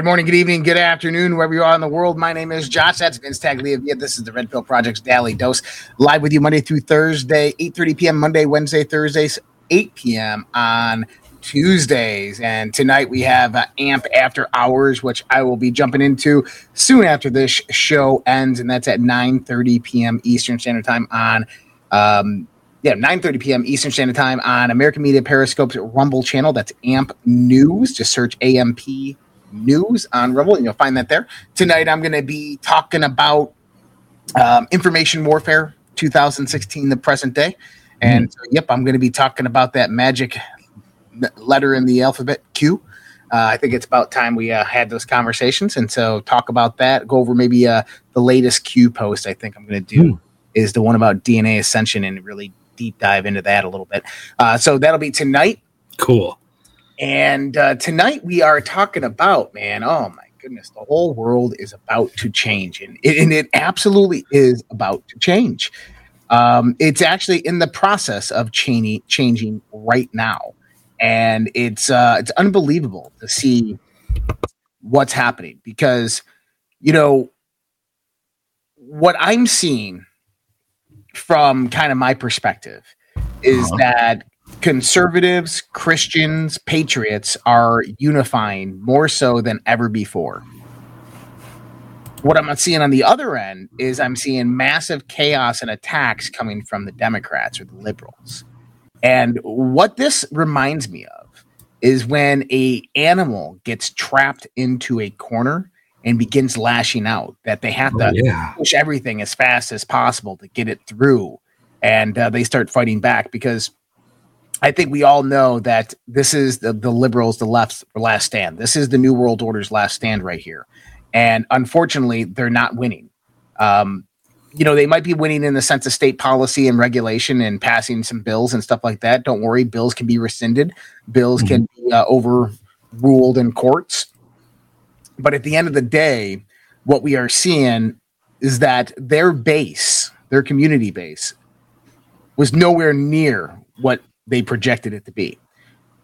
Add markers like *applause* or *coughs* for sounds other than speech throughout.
Good morning, good evening, good afternoon, wherever you are in the world. My name is Josh. That's Vince Taglia. This is the Red Pill Project's Daily Dose, live with you Monday through Thursday, 8.30 p.m. Monday, Wednesday, Thursdays, 8 p.m. on Tuesdays. And tonight we have uh, AMP After Hours, which I will be jumping into soon after this show ends, and that's at 9.30 p.m. Eastern Standard Time on um, yeah, 9.30 p.m. Eastern Standard Time on American Media Periscope's Rumble channel. That's AMP News. Just search AMP News on Rumble, and you'll find that there. Tonight, I'm going to be talking about um, information warfare 2016, the present day. And mm. so, yep, I'm going to be talking about that magic letter in the alphabet Q. Uh, I think it's about time we uh, had those conversations. And so, talk about that, go over maybe uh, the latest Q post I think I'm going to do. Mm. Is the one about DNA ascension and really deep dive into that a little bit. Uh, so that'll be tonight. Cool. And uh, tonight we are talking about, man, oh my goodness, the whole world is about to change. And it, and it absolutely is about to change. Um, it's actually in the process of changing, changing right now. And it's uh, it's unbelievable to see what's happening because, you know, what I'm seeing from kind of my perspective is uh-huh. that conservatives, Christians, patriots are unifying more so than ever before. What I'm seeing on the other end is I'm seeing massive chaos and attacks coming from the Democrats or the liberals. And what this reminds me of is when a animal gets trapped into a corner and begins lashing out that they have to oh, yeah. push everything as fast as possible to get it through and uh, they start fighting back because i think we all know that this is the, the liberals the left's last stand. This is the new world order's last stand right here. And unfortunately they're not winning. Um, you know they might be winning in the sense of state policy and regulation and passing some bills and stuff like that. Don't worry bills can be rescinded. Bills mm-hmm. can be uh, overruled in courts. But at the end of the day, what we are seeing is that their base, their community base, was nowhere near what they projected it to be.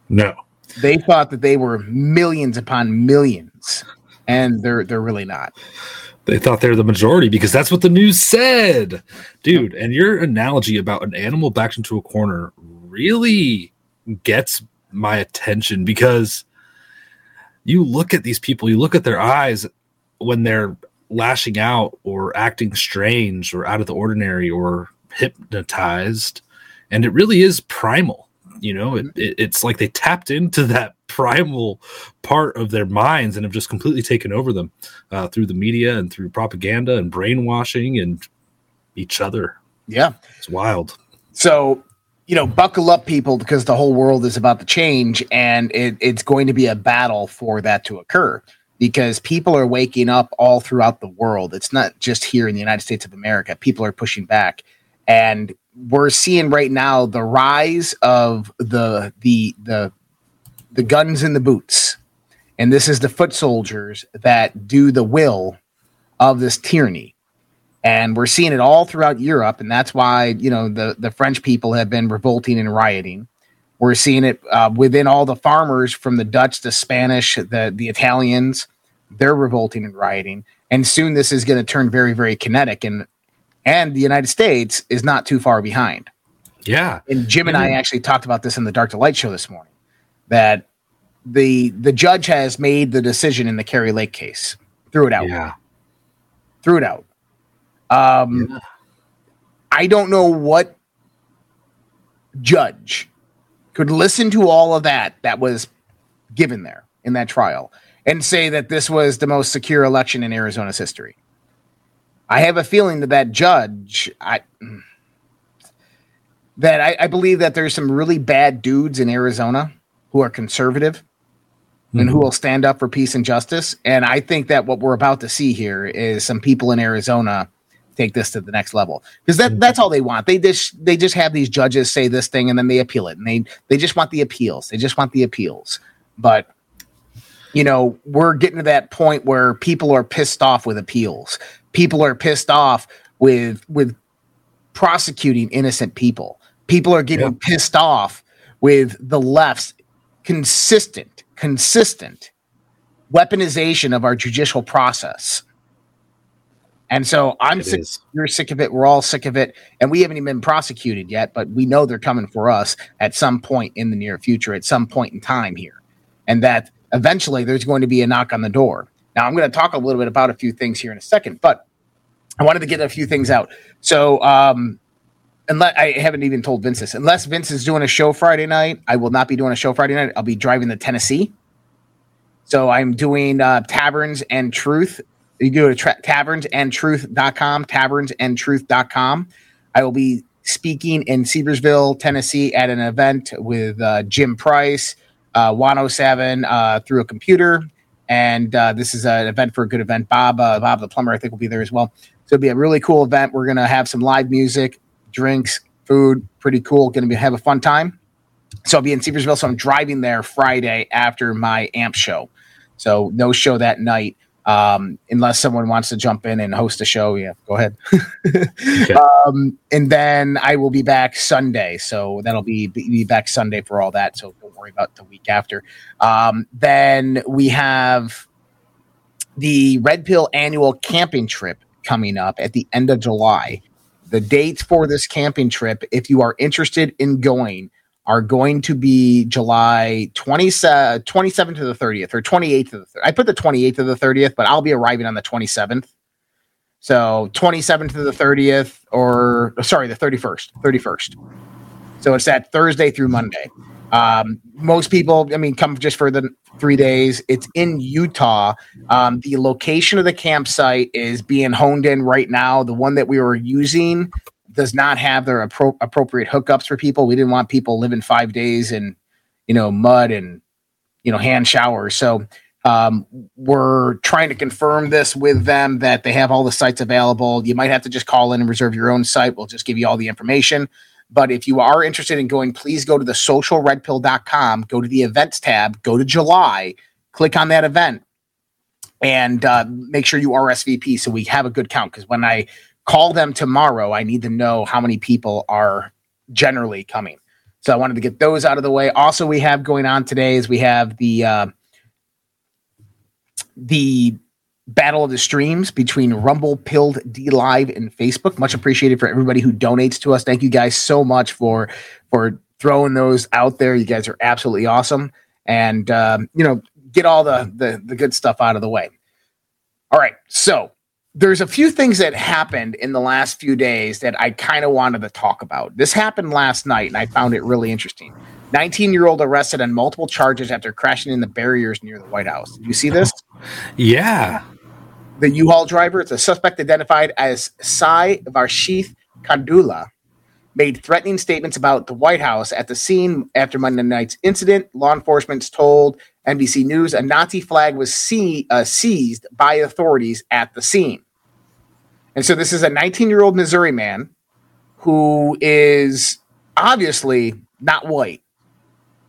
No. They thought that they were millions upon millions, and they're they're really not. They thought they're the majority because that's what the news said. Dude, and your analogy about an animal backed into a corner really gets my attention because you look at these people, you look at their eyes when they're lashing out or acting strange or out of the ordinary or hypnotized, and it really is primal. You know, it, it, it's like they tapped into that primal part of their minds and have just completely taken over them uh, through the media and through propaganda and brainwashing and each other. Yeah, it's wild. So you know, buckle up, people, because the whole world is about to change, and it, it's going to be a battle for that to occur. Because people are waking up all throughout the world. It's not just here in the United States of America. People are pushing back, and we're seeing right now the rise of the the the the guns and the boots, and this is the foot soldiers that do the will of this tyranny and we're seeing it all throughout Europe, and that's why you know the the French people have been revolting and rioting. We're seeing it uh, within all the farmers, from the Dutch, the Spanish, the the Italians. They're revolting and rioting, and soon this is going to turn very, very kinetic. and And the United States is not too far behind. Yeah, and Jim and I actually talked about this in the Dark to Light show this morning. That the the judge has made the decision in the Kari Lake case. Threw it out. Yeah. Threw it out um, yeah. I don't know what judge could listen to all of that that was given there in that trial and say that this was the most secure election in Arizona's history. I have a feeling that that judge, I that I, I believe that there's some really bad dudes in Arizona who are conservative mm-hmm. and who mm-hmm. will stand up for peace and justice. And I think that what we're about to see here is some people in Arizona take this to the next level because that that's all they want. They just they just have these judges say this thing and then they appeal it and they they just want the appeals. They just want the appeals. But you know, we're getting to that point where people are pissed off with appeals. People are pissed off with with prosecuting innocent people. People are getting yep. pissed off with the left's consistent, consistent weaponization of our judicial process. And so I'm it sick. Is. You're sick of it. We're all sick of it. And we haven't even been prosecuted yet, but we know they're coming for us at some point in the near future, at some point in time here. And that eventually there's going to be a knock on the door. Now, I'm going to talk a little bit about a few things here in a second, but I wanted to get a few things out. So, um, unless I haven't even told Vince this, unless Vince is doing a show Friday night, I will not be doing a show Friday night. I'll be driving to Tennessee. So I'm doing uh, Taverns and Truth. You go to tra- tavernsandtruth.com, tavernsandtruth.com. I will be speaking in Sevierville, Tennessee at an event with uh, Jim Price, uh, 107 uh, through a computer. And uh, this is an event for a good event. Bob, uh, Bob the plumber, I think will be there as well. So it'll be a really cool event. We're gonna have some live music, drinks, food, pretty cool. Gonna be have a fun time. So I'll be in Sevierville. So I'm driving there Friday after my amp show. So no show that night. Um, unless someone wants to jump in and host a show, yeah, go ahead. okay. *laughs* um, and then I will be back Sunday, so that'll be be back Sunday for all that. So don't worry about the week after. Um, then we have the Red Pill annual camping trip coming up at the end of July. The dates for this camping trip, if you are interested in going, are going to be July 27, 27th to the 30th or 28th to the 30th. I put the 28th to the 30th, but I'll be arriving on the 27th. So 27th to the 30th or sorry, the 31st, 31st. So it's that Thursday through Monday. Um, most people, I mean, come just for the three days. It's in Utah. Um, the location of the campsite is being honed in right now. The one that we were using does not have their appro- appropriate hookups for people. We didn't want people living five days in, you know, mud and, you know, hand showers. So um, we're trying to confirm this with them that they have all the sites available. You might have to just call in and reserve your own site. We'll just give you all the information. But if you are interested in going, please go to the socialredpill.com, go to the events tab, go to July, click on that event, and uh, make sure you RSVP so we have a good count. Because when I call them tomorrow. I need to know how many people are generally coming. So I wanted to get those out of the way. Also, we have going on today is we have the uh, the battle of the streams between Rumble, Pilled, DLive, and Facebook. Much appreciated for everybody who donates to us. Thank you guys so much for for throwing those out there. You guys are absolutely awesome, and um, you know get all the, the the good stuff out of the way. All right, so there's a few things that happened in the last few days that I kind of wanted to talk about. This happened last night, and I found it really interesting. 19 year old arrested on multiple charges after crashing in the barriers near the White House. Did you see this? *laughs* Yeah. The U Haul driver, it's a suspect identified as Sai Varshith Kandula, made threatening statements about the White House at the scene after Monday night's incident. Law enforcement told NBC News a Nazi flag was see, uh, seized by authorities at the scene. And so this is a 19 year old Missouri man who is obviously not white.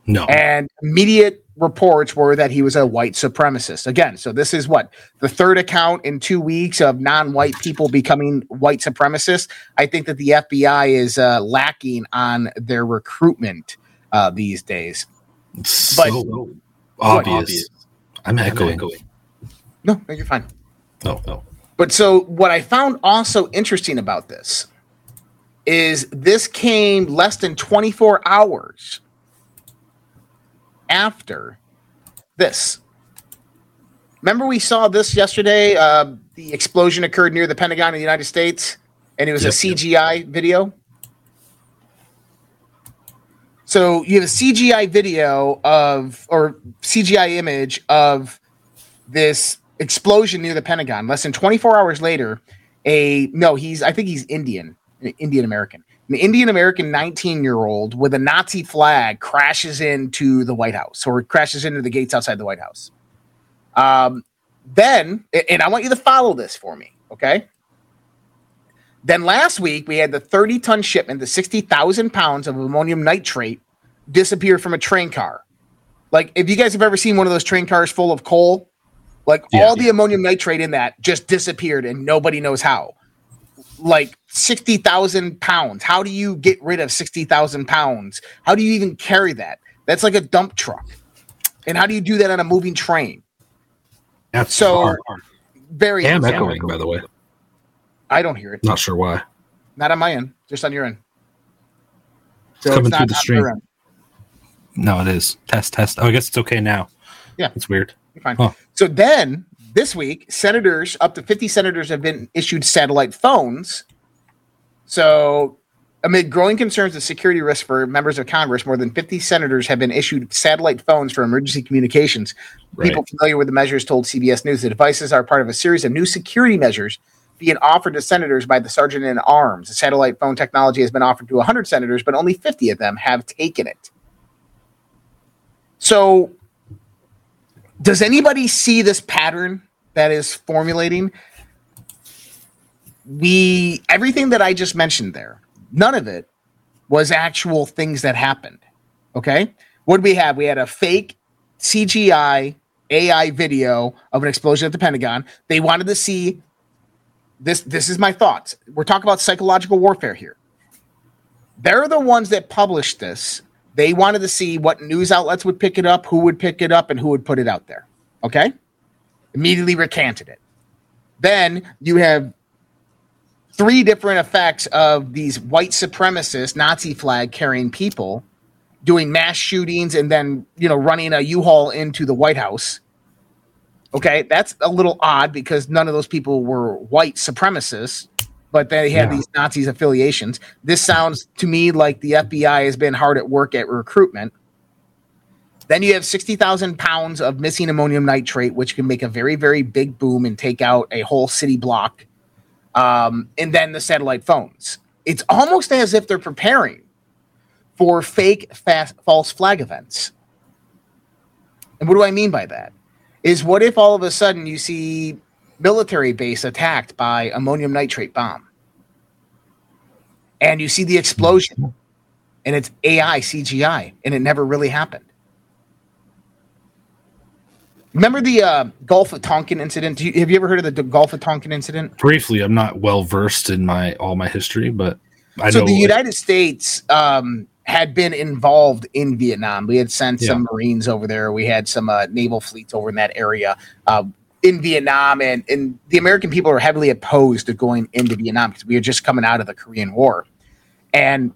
No. And immediate reports were that he was a white supremacist. Again, so this is what the third account in two weeks of non-white people becoming white supremacists. I think that the FBI is uh, lacking on their recruitment uh, these days. but obvious. obvious. I'm echoing. I'm echoing. No, no, you're fine. No, no. But so what I found also interesting about this is this came less than 24 hours after this. Remember we saw this yesterday? Uh, the explosion occurred near the Pentagon in the United States, and it was yep, a CGI yep. video. So you have a CGI video of, or CGI image of this explosion near the Pentagon. Less than 24 hours later, a no, he's I think he's Indian, Indian American. An Indian American 19 year old with a Nazi flag crashes into the White House or crashes into the gates outside the White House. Um, then, and I want you to follow this for me, okay? Then last week, we had the 30 ton shipment, the 60,000 pounds of ammonium nitrate disappear from a train car. Like, if you guys have ever seen one of those train cars full of coal, like Yeah. all the ammonium nitrate in that just disappeared and nobody knows how. Like 60,000 pounds. How do you get rid of 60,000 pounds? How do you even carry that? That's like a dump truck. And how do you do that on a moving train? That's So- hard. Very Am echoing, by the way. I don't hear it. Not sure why. Not on my end, just on your end. So Coming through the stream. No, it is. Test, test. Oh, I guess it's okay now. Yeah. It's weird. You're fine. Huh. So then this week, senators, up to 50 senators have been issued satellite phones. So amid growing concerns of security risks for members of Congress, more than 50 senators have been issued satellite phones for emergency communications. People familiar with the measures told CBS News the devices are part of a series of new security measures being offered to senators by the sergeant in arms. The satellite phone technology has been offered to 100 senators, but only 50 of them have taken it. So, does anybody see this pattern that is formulating? We everything that I just mentioned there, none of it was actual things that happened. Okay, what did we have? We had a fake CGI AI video of an explosion at the Pentagon. They wanted to see this. This is my thoughts. We're talking about psychological warfare here. They're the ones that published this. They wanted to see what news outlets would pick it up, who would pick it up, and who would put it out there. Okay. Immediately recanted it. Then you have three different effects of these white supremacist Nazi flag carrying people doing mass shootings and then, you know, running a U-Haul into the White House. Okay, that's a little odd because none of those people were white supremacists, but they had Yeah. these Nazis affiliations. This sounds to me like the FBI has been hard at work at recruitment. Then you have 60,000 pounds of missing ammonium nitrate, which can make a very, very big boom and take out a whole city block. Um, and then the satellite phones. It's almost as if they're preparing for fake fast, false flag events. And what do I mean by that? Is what if all of a sudden you see military base attacked by ammonium nitrate bomb, and you see the explosion, and it's AI CGI, and it never really happened. Remember the uh, Gulf of Tonkin incident? Do you, have you ever heard of the, Gulf of Tonkin incident? Briefly, I'm not well versed in my all my history, but I so know the United States um, had been involved in Vietnam. We had sent Yeah. some Marines over there. We had some uh, naval fleets over in that area uh, in Vietnam, and and the American people are heavily opposed to going into Vietnam because we were just coming out of the Korean War, and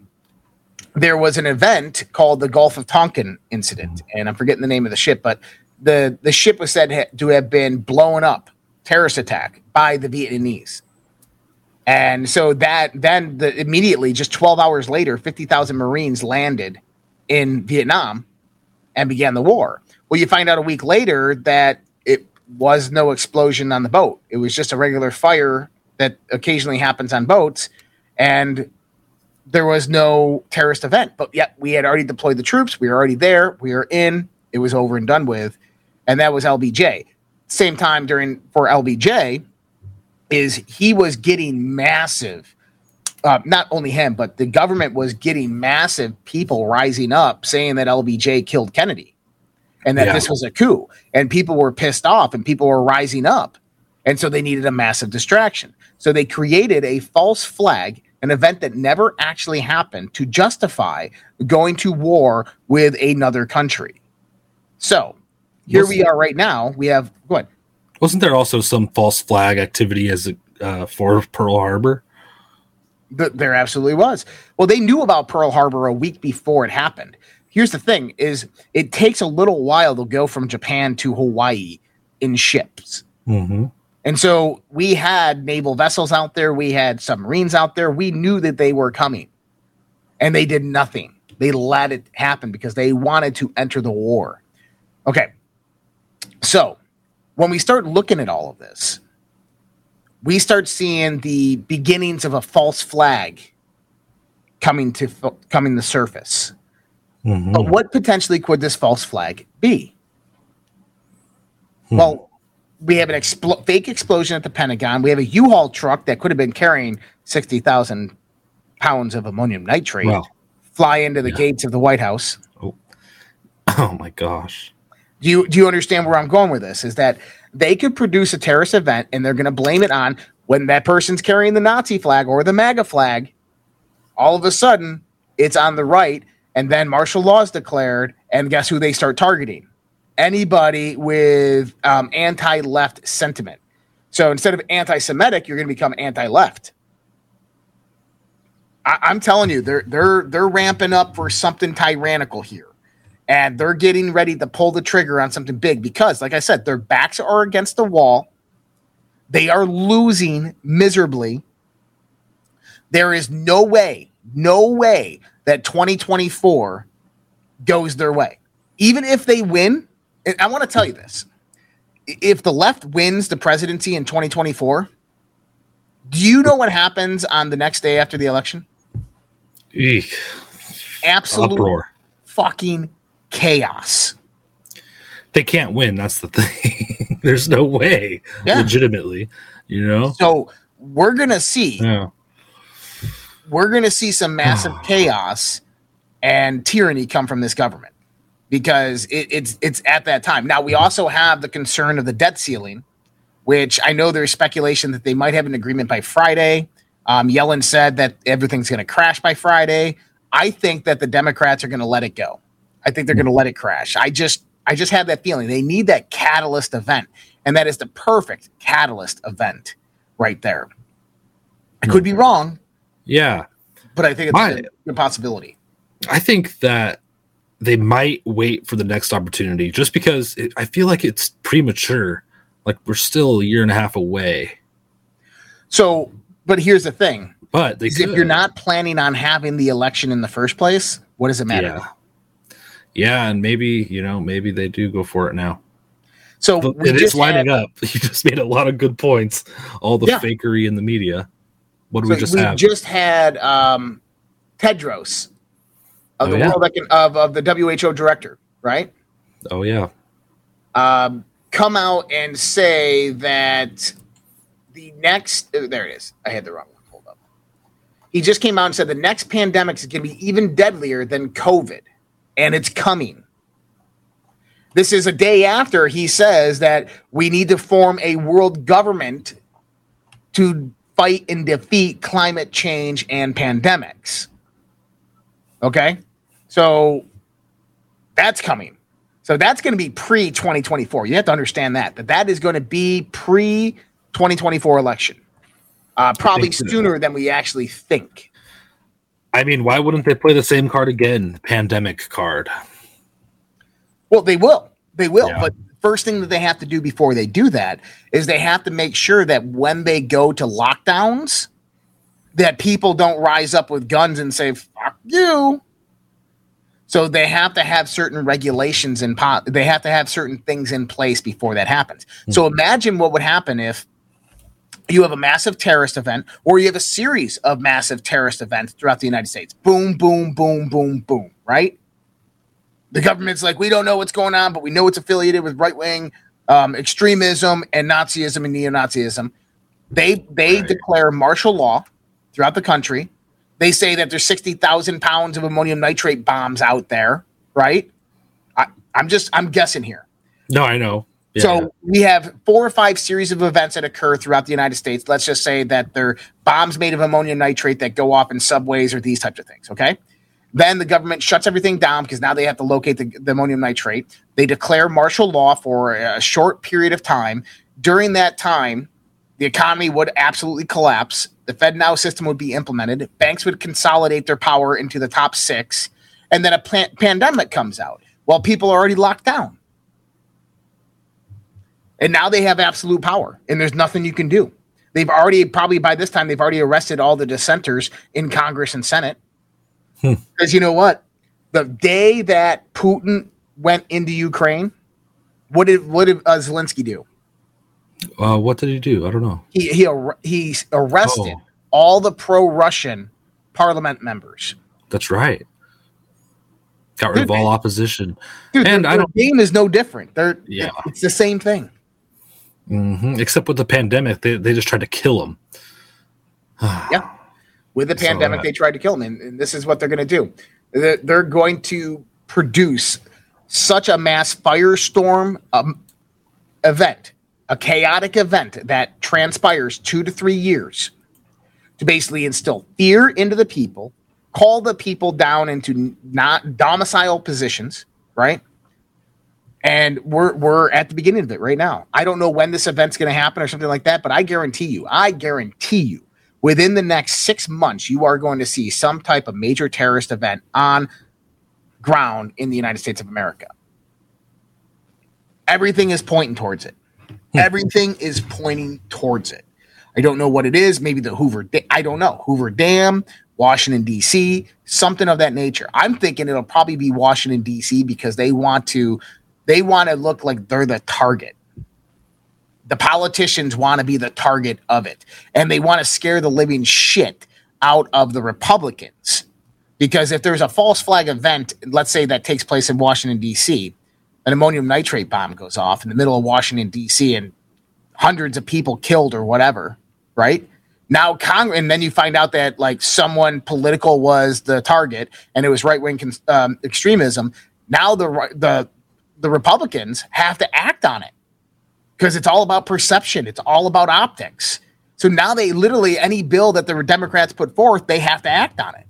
there was an event called the Gulf of Tonkin incident, mm-hmm. and I'm forgetting the name of the ship, but the the ship was said to have been blown up, terrorist attack by the Vietnamese. And so that then the immediately just 12 hours later, 50,000 Marines landed in Vietnam and began the war. Well, you find out a week later that was no explosion on the boat. It was just a regular fire that occasionally happens on boats and there was no terrorist event. But yet we had already deployed the troops, we were already there, we were in, it was over and done with. And that was LBJ. Same time during for LBJ, is he was getting massive uh, not only him but the government was getting massive people rising up saying that lbj killed kennedy and that Yeah. this was a coup and people were pissed off and people were rising up and so they needed a massive distraction so they created a false flag an event that never actually happened to justify going to war with another country so here we are right now we have go ahead wasn't there also some false flag activity as a, uh, for Pearl Harbor? Th- there absolutely was. Well, they knew about Pearl Harbor a week before it happened. Here's the thing: is it takes a little while to go from Japan to Hawaii in ships. Mm-hmm. And so we had naval vessels out there, we had submarines out there. We knew that they were coming, and they did nothing. They let it happen because they wanted to enter the war. Okay. So when we start looking at all of this, we start seeing the beginnings of a false flag coming to coming to surface. Mm-hmm. But what potentially could this false flag be? Hmm. Well, we have an expl- fake explosion at the Pentagon. We have a U-Haul truck that could have been carrying 60,000 pounds of ammonium nitrate fly into the yeah. gates of the White House. *coughs* Oh my gosh. Do you do you understand where I'm going with this? Is that they could produce a terrorist event and they're going to blame it on when that person's carrying the Nazi flag or the MAGA flag. All of a sudden, it's on the right, and then martial law is declared, and guess who they start targeting? Anybody with um, anti-left sentiment. So instead of anti-Semitic, you're going to become anti-left. I- I'm telling you, they're they're they're ramping up for something tyrannical here and they're getting ready to pull the trigger on something big because, like I said, their backs are against the wall. They are losing miserably. There is no way, no way that 2024 goes their way. Even if they win, I want to tell you this if the left wins the presidency in 2024, do you know what happens on the next day after the election? Eek. Absolute Uproar. fucking chaos. They can't win. That's the *laughs* thing. There's no way. Yeah. Legitimately. You know? So we're gonna see Yeah. We're gonna see some massive chaos and tyranny come from this government because it, it's it's at that time. Now we also have the concern of the debt ceiling, which I know there's speculation that they might have an agreement by Friday. Um, Yellen said that everything's going to crash by Friday. I think that the Democrats are going to let it go. I think they're going to let it crash. I just I just have that feeling. They need that catalyst event, and that is the perfect catalyst event right there. I could be wrong, Yeah. but I think it's My- a possibility. I think that they might wait for the next opportunity just because it, I feel like it's premature. Like we're still a year and a half away. So, but here's the thing: But they if you're not planning on having the election in the first place, what does it matter? Yeah. Yeah, and maybe, you know, maybe they do go for it now. So it is lining had- up. *laughs* You just made a lot of good points. All the Yeah. fakery in the media. What do so we just we have? just had um, Tedros of Oh, the yeah. World Econ- of of the WHO director, right? oh yeah. um, come out and say that the next uh, there it is. I had the wrong one. Hold up. He just came out and said the next pandemic is going to be even deadlier than COVID, and it's coming. This is a day after he says that we need to form a world government to fight and defeat climate change and pandemics. Okay? So that's coming. So that's going to be pre 2024. You have to understand that that that is going to be pre 2024 election. Uh, probably so. sooner than we actually think. I mean, why wouldn't they play the same card again? Pandemic card. Well, they will. They will. Yeah. But first thing that they have to do before they do that is they have to make sure that when they go to lockdowns, that people don't rise up with guns and say "fuck you." So they have to have certain regulations and po- they have to have certain things in place before that happens. So hmm. imagine what would happen if you have a massive terrorist event or you have a series of massive terrorist events throughout the United States. Boom, boom, boom, boom, boom, right? The government's like, we don't know what's going on, but we know it's affiliated with right wing um, extremism and Nazism and neo Nazism. They they Right. declare martial law throughout the country. They say that there's sixty thousand pounds of ammonium nitrate bombs out there, right? I, I'm just I'm guessing here. No, I know. Yeah. So we have four or five series of events that occur throughout the United States. Let's just say that they're bombs made of ammonium nitrate that go off in subways or these types of things. Okay. Then the government shuts everything down because now they have to locate the, the ammonium nitrate. They declare martial law for a short period of time. During that time, the economy would absolutely collapse. The FedNow system would be implemented. Banks would consolidate their power into the top six. And then a pandemic comes out while people are already locked down. And now they have absolute power, and there's nothing you can do. They've already, probably by this time, they've already arrested all the dissenters in Congress and Senate. *laughs* Hmm. Because you know what? The day that Putin went into Ukraine, what did what did uh, Zelensky do? uh, what did he do? I don't know. He he ar- he arrested Oh. all the pro-Russian parliament members. That's right. Got rid of Dude, all opposition. Dude, And their, I don't- game is no different. They're Yeah. it's the same thing. hmm Except with the pandemic, they, they just tried to kill him. *sighs* Yeah. With the So, pandemic, uh, they tried to kill him, and, and this is what they're going to do. They're, they're going to produce such a mass firestorm um, event, a chaotic event that transpires two to three years to basically instill fear into the people, call the people down into not domicile positions, right? And we're we're at the beginning of it right now. I don't know when this event's going to happen or something like that, but I guarantee you, I guarantee you, within the next six months, you are going to see some type of major terrorist event on ground in the United States of America. Everything is pointing towards it. Hmm. Everything is pointing towards it. I don't know what it is. Maybe the Hoover. I don't know Hoover Dam, Washington D.C., something of that nature. I'm thinking it'll probably be Washington D.C. because they want to they want to look like they're the target. The politicians want to be the target of it, and they want to scare the living shit out of the Republicans. Because if there's a false flag event, let's say that takes place in Washington, D.C., an ammonium nitrate bomb goes off in the middle of Washington, D.C., and hundreds of people killed or whatever, right? Now, Congress, and then you find out that like someone political was the target, and it was right wing um, extremism. Now the the the Republicans have to act on it because it's all about perception. It's all about optics. So now they literally any bill that the Democrats put forth, they have to act on it.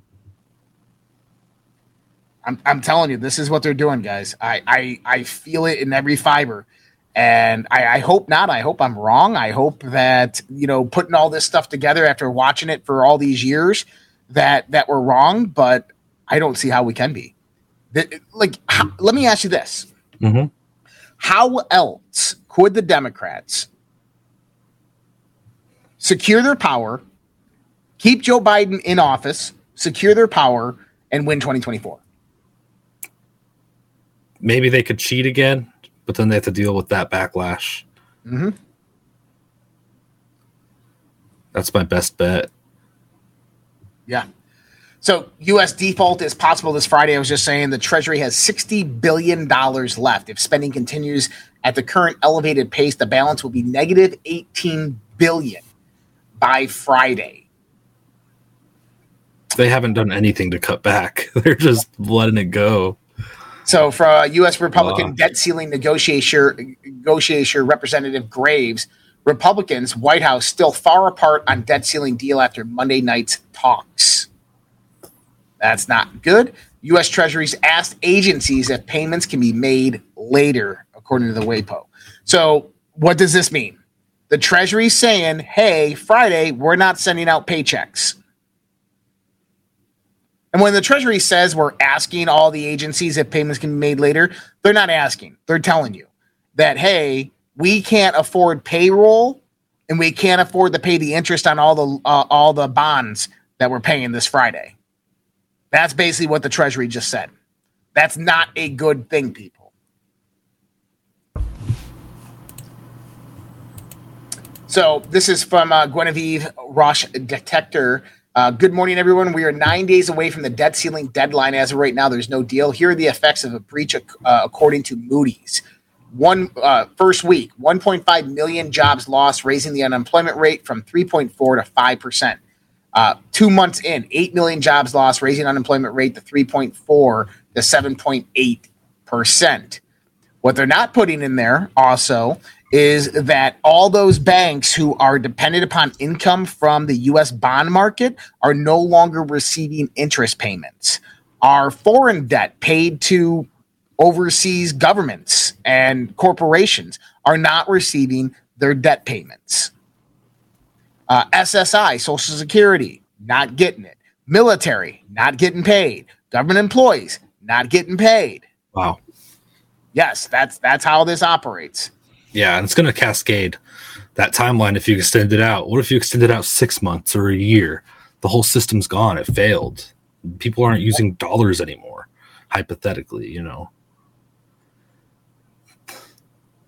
I'm, I'm telling you, this is what they're doing, guys. I, I, I feel it in every fiber. And I, I hope not. I hope I'm wrong. I hope that, you know, putting all this stuff together after watching it for all these years that, that we're wrong, but I don't see how we can be. Like, how, let me ask you this Mm-hmm. How else could the Democrats secure their power, keep Joe Biden in office, secure their power, and win 2024? Maybe they could cheat again, but then they have to deal with that backlash. Mm-hmm. That's my best bet. Yeah. So U.S. default is possible this Friday. I was just saying the Treasury has $60 billion left. If spending continues at the current elevated pace, the balance will be negative 18 billion by Friday. They haven't done anything to cut back. *laughs* They're just letting it go. So, for uh, U.S. Republican uh, debt ceiling negotiator, negotiator Representative Graves, Republicans, White House still far apart on debt ceiling deal after Monday night's talks. That's not good. U.S. Treasuries asked agencies if payments can be made later, according to the WAPO. So, what does this mean? The Treasury saying, hey, Friday, we're not sending out paychecks. And when the Treasury says we're asking all the agencies if payments can be made later, they're not asking. They're telling you that, hey, we can't afford payroll and we can't afford to pay the interest on all the uh, all the bonds that we're paying this Friday. That's basically what the Treasury just said. That's not a good thing, people. So this is from uh, Guinevere Roch-Decter. Uh, good morning, everyone. We are nine days away from the debt ceiling deadline. As of right now, there's no deal. Here are the effects of a breach, uh, according to Moody's. One uh, first week, 1.5 million jobs lost, raising the unemployment rate from 3.4 to 5 percent. Uh, two months in, 8 million jobs lost, raising unemployment rate to 3.4 to 7.8%. What they're not putting in there also is that all those banks who are dependent upon income from the US bond market are no longer receiving interest payments. Our foreign debt paid to overseas governments and corporations are not receiving their debt payments. Uh, SSI, Social Security, not getting it. Military, not getting paid. Government employees, not getting paid. Wow. Yes, that's that's how this operates. Yeah, and it's going to cascade that timeline if you extend it out. What if you extend it out six months or a year? The whole system's gone. It failed. People aren't using dollars anymore, hypothetically, you know.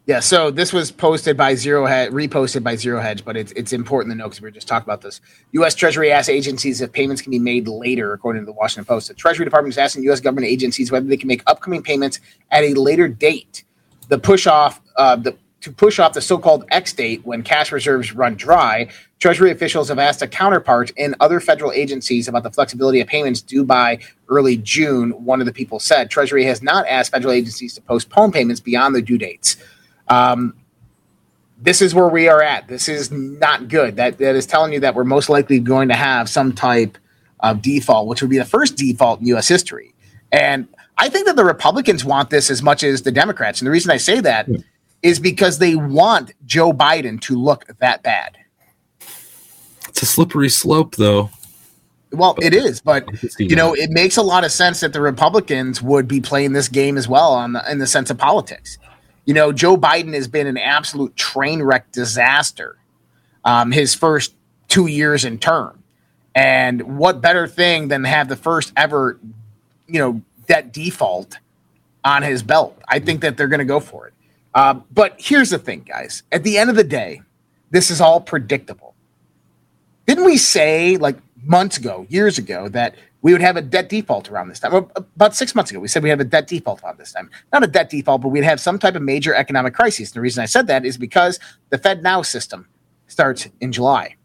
Yeah, so this was posted by Zero Hedge, reposted by Zero Hedge, but it's it's important to know because we were just talking about this. U.S. Treasury asks agencies if payments can be made later, according to the Washington Post. The Treasury Department is asking U.S. government agencies whether they can make upcoming payments at a later date. The push off, uh, the to push off the so-called X date when cash reserves run dry, Treasury officials have asked a counterpart in other federal agencies about the flexibility of payments due by early June. One of the people said Treasury has not asked federal agencies to postpone payments beyond the due dates. Um, this is where we are at. This is not good. That that is telling you that we're most likely going to have some type of default, which would be the first default in U.S. history. And I think that the Republicans want this as much as the Democrats. And the reason I say that yeah. Is because they want Joe Biden to look that bad. It's a slippery slope, though. Well, it is, but you know, it makes a lot of sense that the Republicans would be playing this game as well on the, in the sense of politics. You know, Joe Biden has been an absolute train wreck disaster um, his first two years in term. And what better thing than have the first ever, you know, debt default on his belt? I think that they're going to go for it. Uh, but here's the thing, guys. At the end of the day, this is all predictable. Didn't we say like months ago, years ago, that we would have a debt default around this time. About six months ago, we said we have a debt default around this time. Not a debt default, but we'd have some type of major economic crisis. And the reason I said that is because the FedNow system starts in July.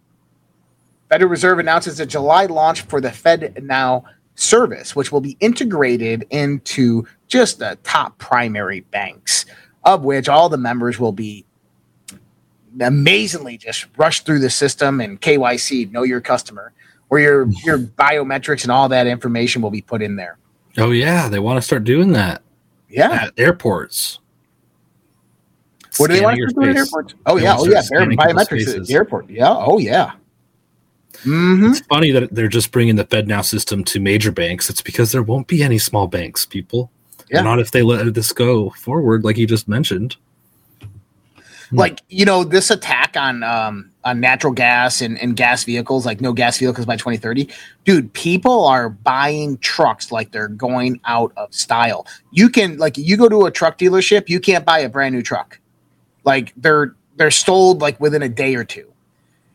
Federal Reserve announces a July launch for the FedNow service, which will be integrated into just the top primary banks, of which all the members will be amazingly just rush through the system and KYC, know your customer where your *sighs* your biometrics and all that information will be put in there. Oh yeah, they want to start doing that. Yeah, at airports. What do they want to do at airports? Oh yeah, oh yeah, biometrics at the airport. Yeah, oh yeah. Mm-hmm. It's funny that they're just bringing the FedNow system to major banks. It's because there won't be any small banks, people. Yeah. Not if they let this go forward, like you just mentioned. Like you know, this attack on um, on natural gas and, and gas vehicles, like no gas vehicles by 2030. Dude, people are buying trucks like they're going out of style. You can like you go to a truck dealership, you can't buy a brand new truck. Like they're they're sold like within a day or two.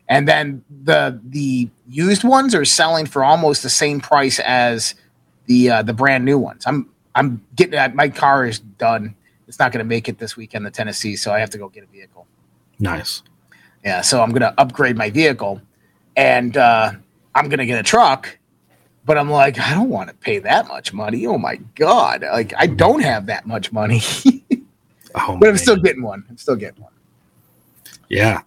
And then the the used ones are selling for almost the same price as the uh, the brand new ones. I'm I'm getting my car is done. It's not going to make it this weekend to Tennessee, so I have to go get a vehicle. Nice. Yeah, so I'm gonna upgrade my vehicle, and uh, I'm gonna get a truck. But I'm like, I don't want to pay that much money. Oh my god! Like I don't have that much money. *laughs* oh, but I'm still getting one. I'm still getting one. Yeah,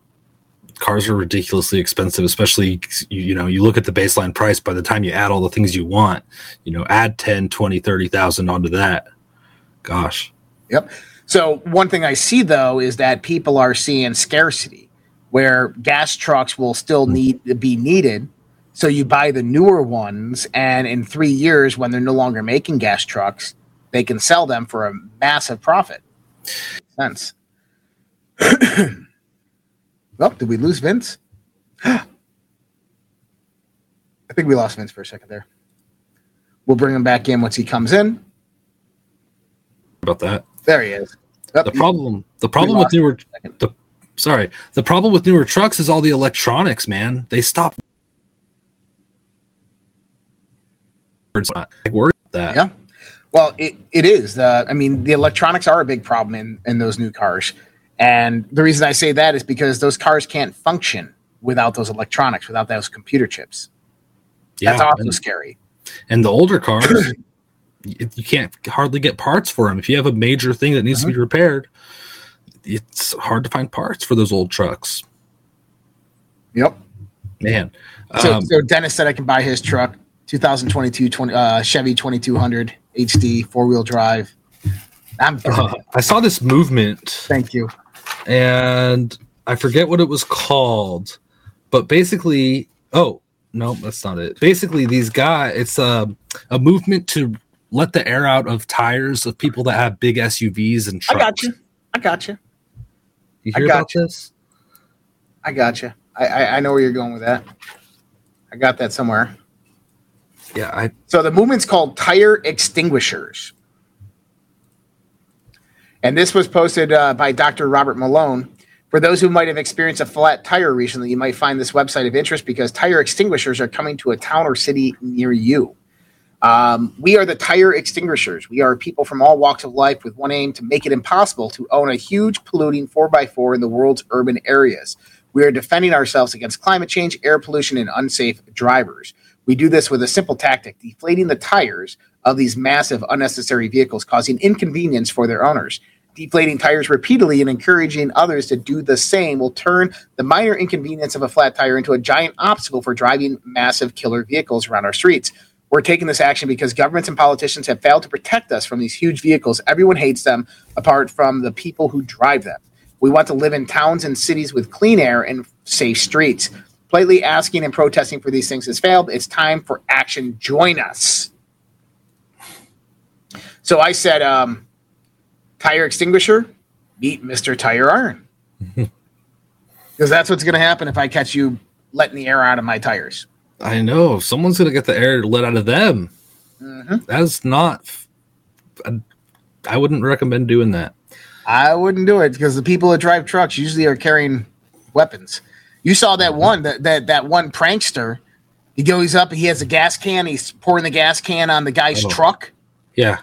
cars are ridiculously expensive especially you, know you look at the baseline price by the time you add all the things you want you know add 10 20 30,000 onto that gosh yep so one thing i see though is that people are seeing scarcity where gas trucks will still hmm. need to be needed. So you buy the newer ones, and in three years, when they're no longer making gas trucks, they can sell them for a massive profit. Sense. *clears throat* well, did we lose Vince? *gasps* I think we lost Vince for a second there. We'll bring him back in once he comes in. About that. There he is. Oh, the problem, the problem with newer, the sorry. The problem with newer trucks is all the electronics, man. They stop. Worried that. Yeah. Well, it, it is. Uh, I mean, the electronics are a big problem in, in those new cars. And the reason I say that is because those cars can't function without those electronics, without those computer chips. Yeah, That's also and, scary. And the older *clears throat* cars, you, can't hardly get parts for them. If you have a major thing that needs uh-huh. to be mm-hmm. repaired, it's hard to find parts for those old trucks. Yep. Man. So, um, so Dennis said I can buy his truck, 2022 20, uh, Chevy 2200 HD four wheel drive. I'm uh, I saw this movement. Thank you. And I forget what it was called, but basically, oh no, that's not it. Basically, these guys, it's a a movement to let the air out of tires of people that have big SUVs and trucks. I got you. I got you. You hear about you. this? I got you. I, I, I know where you're going with that. I got that somewhere. Yeah, I. So the movement's called tire extinguishers, and this was posted uh, by Dr. Robert Malone. For those who might have experienced a flat tire recently, you might find this website of interest because tire extinguishers are coming to a town or city near you. Um, we are the tire extinguishers. We are people from all walks of life with one aim to make it impossible to own a huge polluting 4x4 in the world's urban areas. We are defending ourselves against climate change, air pollution, and unsafe drivers. We do this with a simple tactic deflating the tires of these massive, unnecessary vehicles, causing inconvenience for their owners. Deflating tires repeatedly and encouraging others to do the same will turn the minor inconvenience of a flat tire into a giant obstacle for driving massive killer vehicles around our streets. We're taking this action because governments and politicians have failed to protect us from these huge vehicles. Everyone hates them apart from the people who drive them. We want to live in towns and cities with clean air and safe streets. Politely asking and protesting for these things has failed. It's time for action. Join us. So I said, um, tire extinguisher, meet Mr. Tire Iron. *laughs* Because that's what's going to happen if I catch you letting the air out of my tires. I know someone's gonna get the air let out of them. Mhm. That's not. I, I wouldn't recommend doing that. I wouldn't do it because the people that drive trucks usually are carrying weapons. You saw that one that that that one prankster. He goes up, he has a gas can, he's pouring the gas can on the guy's Oh. truck, Yeah,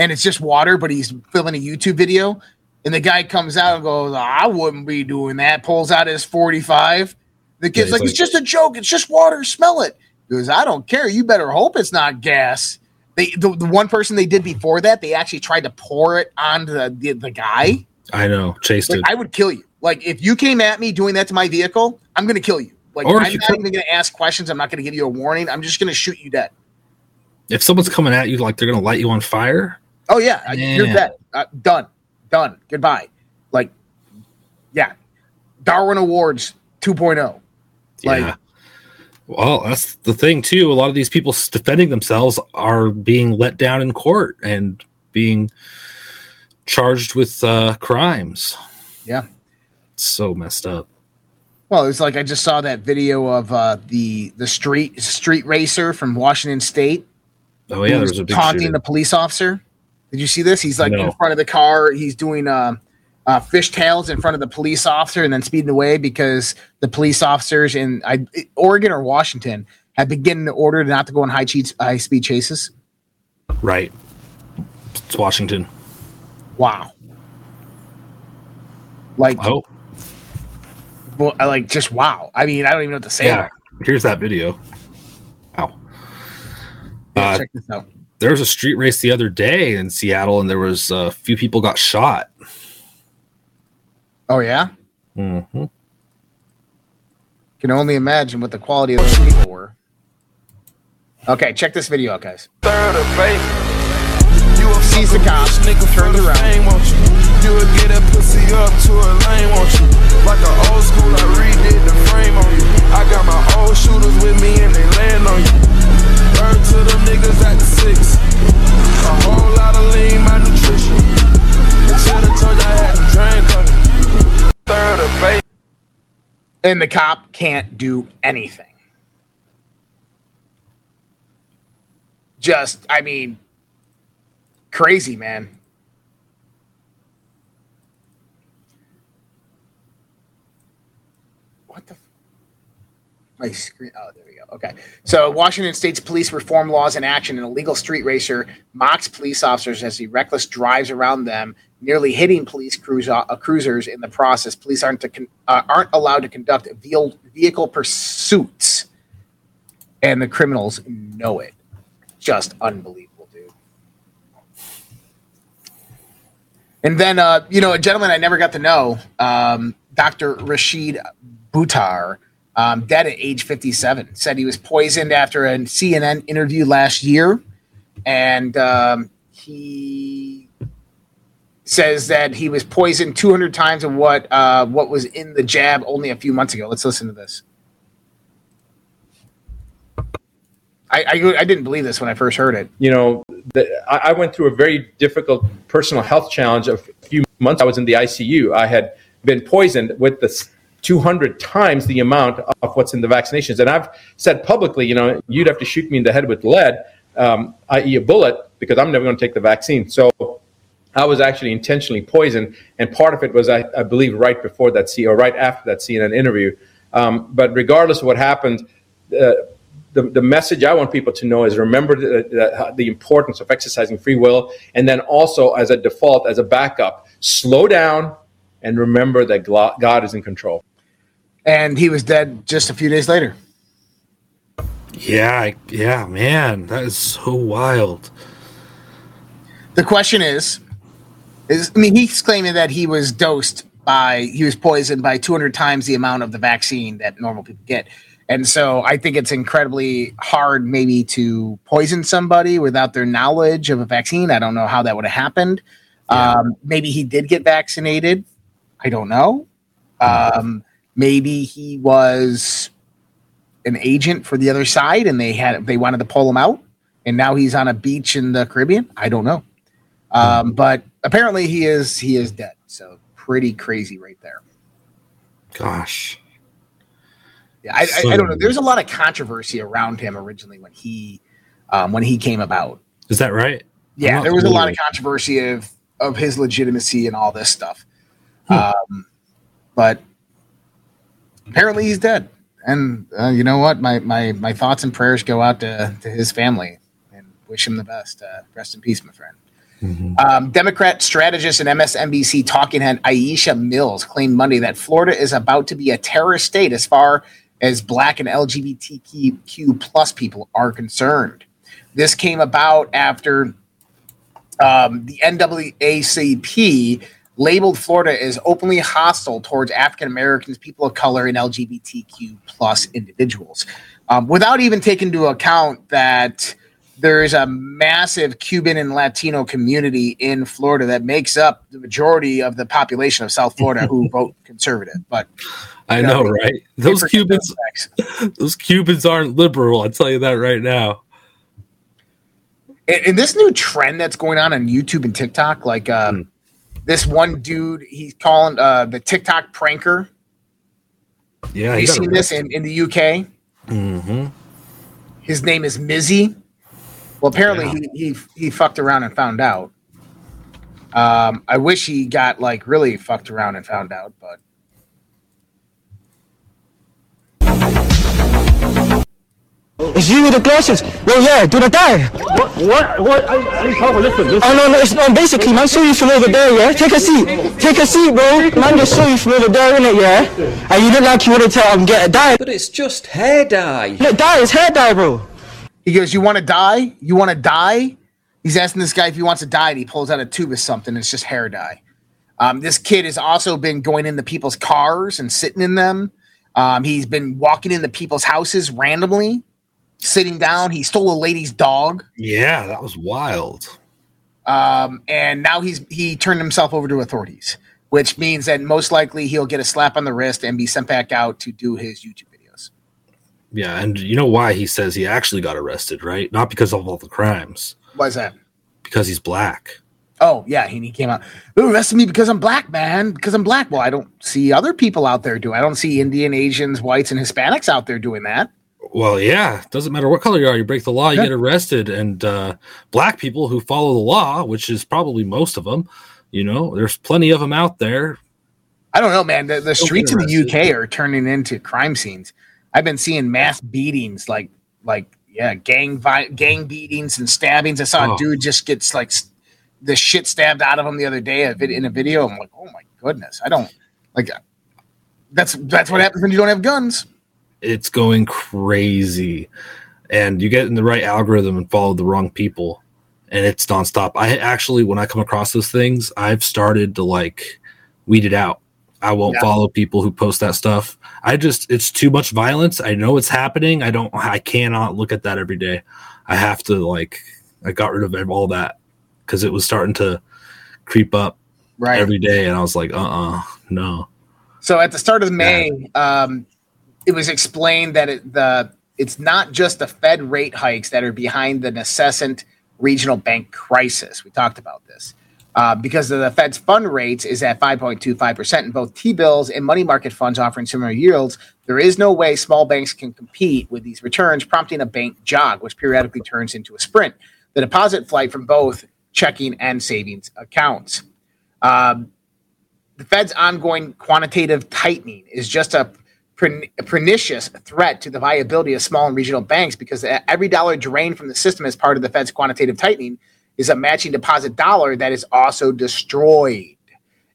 and it's just water, but he's filming a YouTube video. And the guy comes out and goes, I wouldn't be doing that. Pulls out his 45. The kid's he's like, like- It's just a joke. It's just water. Smell it. He goes, I don't care. You better hope it's not gas. They, the, the one person they did before that, they actually tried to pour it onto the, the, the guy. I know. Chased Like, it. I would kill you. Like, if you came at me doing that to my vehicle, I'm going to kill you. Like, Or I'm you not come- even going to ask questions. I'm not going to give you a warning. I'm just going to shoot you dead. if someone's coming at you like they're gonna light you on fire, Oh yeah, I- you're dead. Uh, done. Done. Goodbye. Like, yeah, Darwin Awards 2.0. Like- yeah. Well, that's the thing too. A lot of these people defending themselves are being let down in court and being charged with uh, crimes. Yeah. It's so messed up. Well, it's like I just saw that video of uh, the the street street racer from Washington State. Oh yeah, there was a big taunting shooting. the police officer. Did you see this? He's like in front of the car. He's doing uh, uh, fishtails in front of the police officer and then speeding away because the police officers in I, Oregon or Washington have been getting ordered not to go on high cheats, high speed chases. right. It's Washington. Wow. Like, Oh well, I like just wow. I mean, I don't even know what to say. yeah. Here's that video. Wow. Yeah, Uh, check this out. There was a street race the other day in Seattle, and there was a few people got shot. Oh yeah, hmm can only imagine what the quality of those people were. Okay, check this video out, guys. third of fake. You Sees the fucking cop, nigga turns around. fame, won't you? You would get that pussy up to a lane, won't you? Like an old school, I redid the frame on you. I got my old shooters with me and they land on you. Word to them niggas at the six. A whole lot of lean, my nutrition. Should've told you I had on. Third of fake. And the cop can't do anything. Just, I mean, crazy, man. What the? f- My screen. Oh, there we go. Okay. So, Washington State's police reform laws in action. An illegal street racer mocks police officers as he reckless drives around them, nearly hitting police uh, cruisers in the process. Police aren't con- uh, aren't allowed to conduct vehicle vehicle pursuits, and the criminals know it. Just unbelievable, dude. And then, uh, you know, a gentleman I never got to know, um, Dr. Rashid Buttar, um, dead at age 57, said he was poisoned after a CNN interview last year. And um, he says that he was poisoned 200 times of what uh, what was in the jab only a few months ago. Let's listen to this. I, I, I didn't believe this when I first heard it. you know, the, I, I went through a very difficult personal health challenge a few months. I was in the ICU. I had been poisoned with this 200 times the amount of what's in the vaccinations. And I've said publicly, you know, you'd have to shoot me in the head with lead, um, i.e., a bullet, because I'm never going to take the vaccine. So I was actually intentionally poisoned, and part of it was, I, I believe, right before that C or right after that CNN interview. Um, but regardless of what happened, uh, the, the message I want people to know is remember the, the importance of exercising free will, and then also as a default, as a backup, slow down and remember that God is in control. And he was dead just a few days later. Yeah, yeah, man, that is so wild. The question is, is I mean, he's claiming that he was dosed by he was poisoned by 200 times the amount of the vaccine that normal people get. And so I think it's incredibly hard maybe to poison somebody without their knowledge of a vaccine. I don't know how that would have happened. Um, maybe he did get vaccinated. I don't know. Um, maybe he was an agent for the other side and they had they wanted to pull him out and now he's on a beach in the Caribbean. I don't know. Um, but apparently he is he is dead. So pretty crazy right there. Gosh. Yeah, I, I, I don't know. There's a lot of controversy around him originally when he um, when he came about. Is that right? Yeah, there was a lot of controversy of of his legitimacy and all this stuff. Um, but apparently he's dead. And uh, you know what? My my my thoughts and prayers go out to to his family and wish him the best. Uh, rest in peace, my friend. Um, Democrat strategist and MSNBC talking head Aisha Mills claimed Monday that Florida is about to be a terrorist state as far as Black and LGBTQ plus people are concerned. This came about after um, the NAACP labeled Florida as openly hostile towards African Americans, people of color, and LGBTQ plus individuals, um, without even taking into account that there is a massive Cuban and Latino community in Florida that makes up the majority of the population of South Florida who *laughs* vote conservative. But I Yeah, know, right? Those Cubans, those those Cubans aren't liberal. I'll tell you that right now. and, and this new trend that's going on on YouTube and TikTok, like um, this one dude, he's calling uh, the TikTok pranker. Yeah, Have you seen this in, in the UK? Mm-hmm. His name is Mizzy. Well, apparently Yeah. he, he he fucked around and found out. Um, I wish he got like really fucked around and found out, but It's you with the glasses. Well, yeah, do the die. What? What? What? I, I can't listen. Listen. Oh, no, no, it's no, basically, man, saw you from over there, yeah? Take a seat. Take a seat, bro. Man, just saw you from over there, innit, yeah? And you look like you wanted to um, get a dye. But it's just hair dye. Look, dye is hair dye, bro. he goes, "You want to die? You want to die?" He's asking this guy if he wants to die, and he pulls out a tube of something. It's just hair dye. Um, this kid has also been going into people's cars and sitting in them. Um, he's been walking into people's houses randomly, sitting down. He stole a lady's dog. Yeah, that was wild. um, and now he's he turned himself over to authorities, which means that most likely he'll get a slap on the wrist and be sent back out to do his YouTube videos. Yeah, and you know why he says he actually got arrested, right? Not because of all the crimes, Why's that? because he's black. Oh yeah, and he came out. Who arrested me because I'm black, man? Because I'm black. Well, I don't see other people out there do. I don't see Indian, Asians, whites, and Hispanics out there doing that. Well, yeah, doesn't matter what color you are, you break the law, you Yeah. get arrested. And uh, black people who follow the law, which is probably most of them, you know, there's plenty of them out there. I don't know, man. The, the streets in the. UK are turning into crime scenes. I've been seeing mass beatings, like like yeah, gang vi- gang beatings and stabbings. I saw Oh. a dude just gets like s- the shit stabbed out of him the other day in a video. I'm like, oh my goodness, I don't like. That's that's what happens when you don't have guns. It's going crazy. And you get in the right algorithm and follow the wrong people, and it's nonstop. I actually, when I come across those things, I've started to like weed it out. I won't Yeah. follow people who post that stuff. I just, it's too much violence. I know it's happening. I don't, I cannot look at that every day. I have to like, I got rid of all that because it was starting to creep up Right. every day. And I was like, uh uh no. So at the start of May, um, it was explained that it, the it's not just the Fed rate hikes that are behind the nascent regional bank crisis. We talked about this uh, because the Fed's fund rates is at 5.25 percent in both T-bills and money market funds offering similar yields. There is no way small banks can compete with these returns, prompting a bank jog, which periodically turns into a sprint. The deposit flight from both checking and savings accounts. Um, the Fed's ongoing quantitative tightening is just a pernicious threat to the viability of small and regional banks because every dollar drained from the system as part of the Fed's quantitative tightening is a matching deposit dollar that is also destroyed.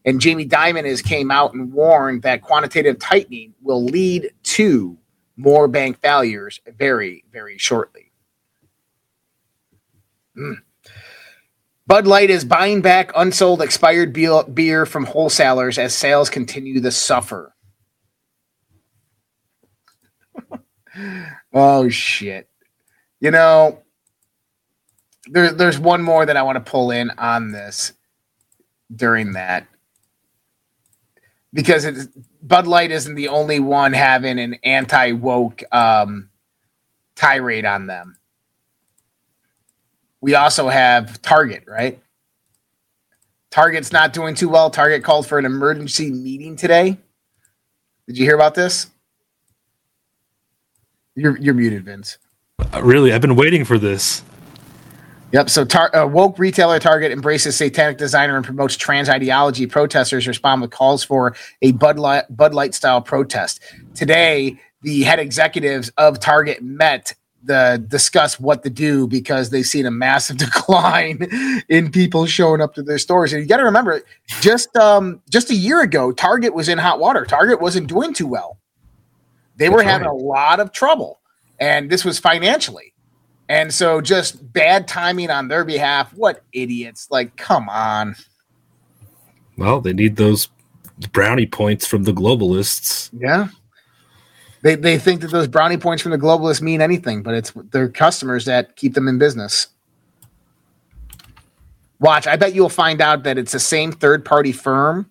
And Jamie Dimon has came out and warned that quantitative tightening will lead to more bank failures very, very shortly. Mm. Bud Light is buying back unsold expired beer from wholesalers as sales continue to suffer. Oh shit. You know, there, there's one more that I want to pull in on this during that because it's, Bud Light isn't the only one having an anti woke um, tirade on them. We also have Target, right? Target's not doing too well. Target called for an emergency meeting today. Did you hear about this? You're you're muted, Vince. Uh, really, I've been waiting for this. Yep. So, tar- uh, woke retailer Target embraces satanic designer and promotes trans ideology. Protesters respond with calls for a Bud Light, Bud Light style protest. Today, the head executives of Target met to discuss what to do because they've seen a massive *laughs* decline in people showing up to their stores. And you got to remember, just um, just a year ago, Target was in hot water. Target wasn't doing too well. They That's were having right. a lot of trouble, and this was financially. And so just bad timing on their behalf. What idiots. Like, come on. Well, they need those brownie points from the globalists. Yeah. They, they think that those brownie points from the globalists mean anything, but it's their customers that keep them in business. Watch, I bet you'll find out that it's the same third party firm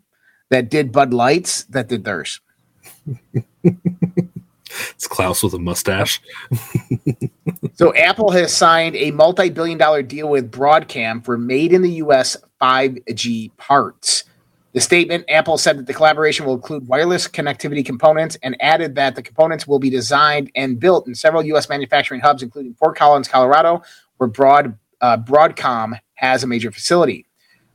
that did Bud Lights that did theirs. *laughs* it's Klaus with a mustache. *laughs* so Apple has signed a multi-billion dollar deal with Broadcom for made in the US 5G parts. The statement Apple said that the collaboration will include wireless connectivity components and added that the components will be designed and built in several US manufacturing hubs including Fort Collins, Colorado, where Broad uh, Broadcom has a major facility.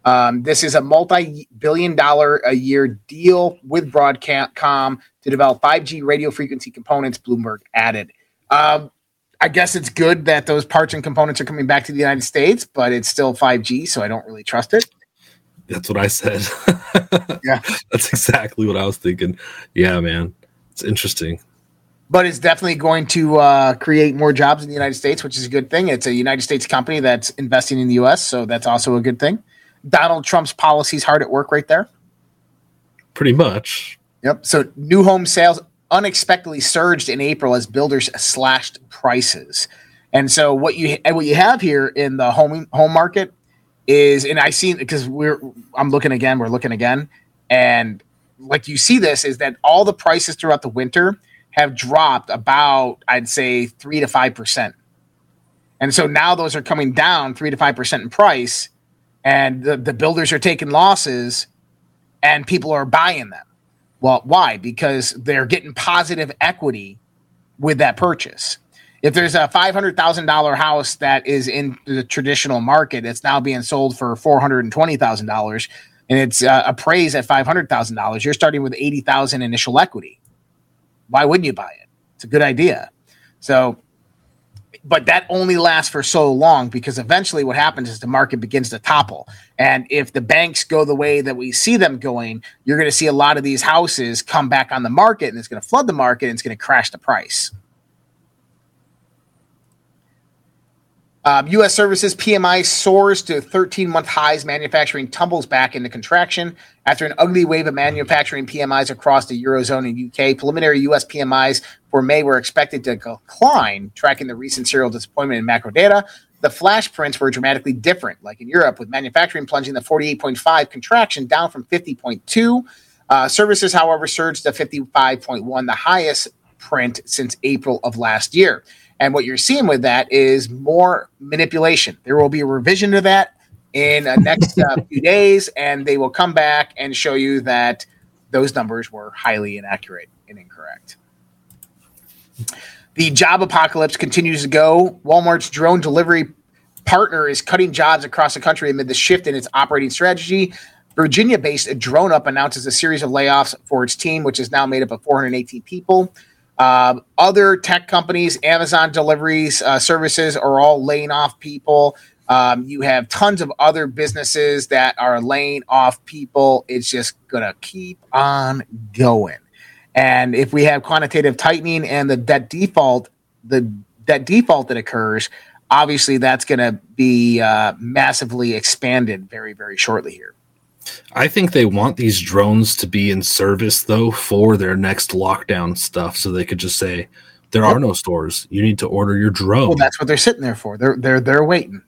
Um, this is a multi-billion dollar a year deal with Broadcom to develop 5G radio frequency components, Bloomberg added. Um, I guess it's good that those parts and components are coming back to the United States, but it's still 5G, so I don't really trust it. That's what I said. *laughs* yeah. That's exactly what I was thinking. Yeah, man. It's interesting. But it's definitely going to uh, create more jobs in the United States, which is a good thing. It's a United States company that's investing in the U.S., so that's also a good thing. Donald Trump's policies hard at work right there. Pretty much. Yep. So new home sales unexpectedly surged in April as builders slashed prices. And so what you what you have here in the home home market is, and I see because we're I'm looking again, we're looking again, and like you see this is that all the prices throughout the winter have dropped about I'd say three to five percent. And so now those are coming down three to five percent in price and the, the builders are taking losses and people are buying them. Well, why? Because they're getting positive equity with that purchase. If there's a $500,000 house that is in the traditional market, it's now being sold for $420,000 and it's uh, appraised at $500,000. You're starting with 80,000 initial equity. Why wouldn't you buy it? It's a good idea. So but that only lasts for so long because eventually what happens is the market begins to topple. And if the banks go the way that we see them going, you're going to see a lot of these houses come back on the market and it's going to flood the market and it's going to crash the price. Um, U.S. services PMI soars to 13 month highs. Manufacturing tumbles back into contraction after an ugly wave of manufacturing PMIs across the Eurozone and UK. Preliminary U.S. PMIs for May were expected to decline, tracking the recent serial disappointment in macro data. The flash prints were dramatically different, like in Europe, with manufacturing plunging the 48.5 contraction down from 50.2. Uh, services, however, surged to 55.1, the highest print since April of last year. And what you're seeing with that is more manipulation. There will be a revision to that in the next uh, *laughs* few days, and they will come back and show you that those numbers were highly inaccurate and incorrect. The job apocalypse continues to go. Walmart's drone delivery partner is cutting jobs across the country amid the shift in its operating strategy Virginia based DroneUp announces a series of layoffs for its team, which is now made up of 418 people. Um, other tech companies, Amazon deliveries uh, services are all laying off people. Um, you have tons of other businesses that are laying off people. It's just going to keep on going. And if we have quantitative tightening and the debt default, the debt default that occurs, obviously that's going to be uh, massively expanded very, very shortly here. I think they want these drones to be in service though for their next lockdown stuff, so they could just say there are no stores. You need to order your drone. Well, that's what they're sitting there for. They're they're they're waiting.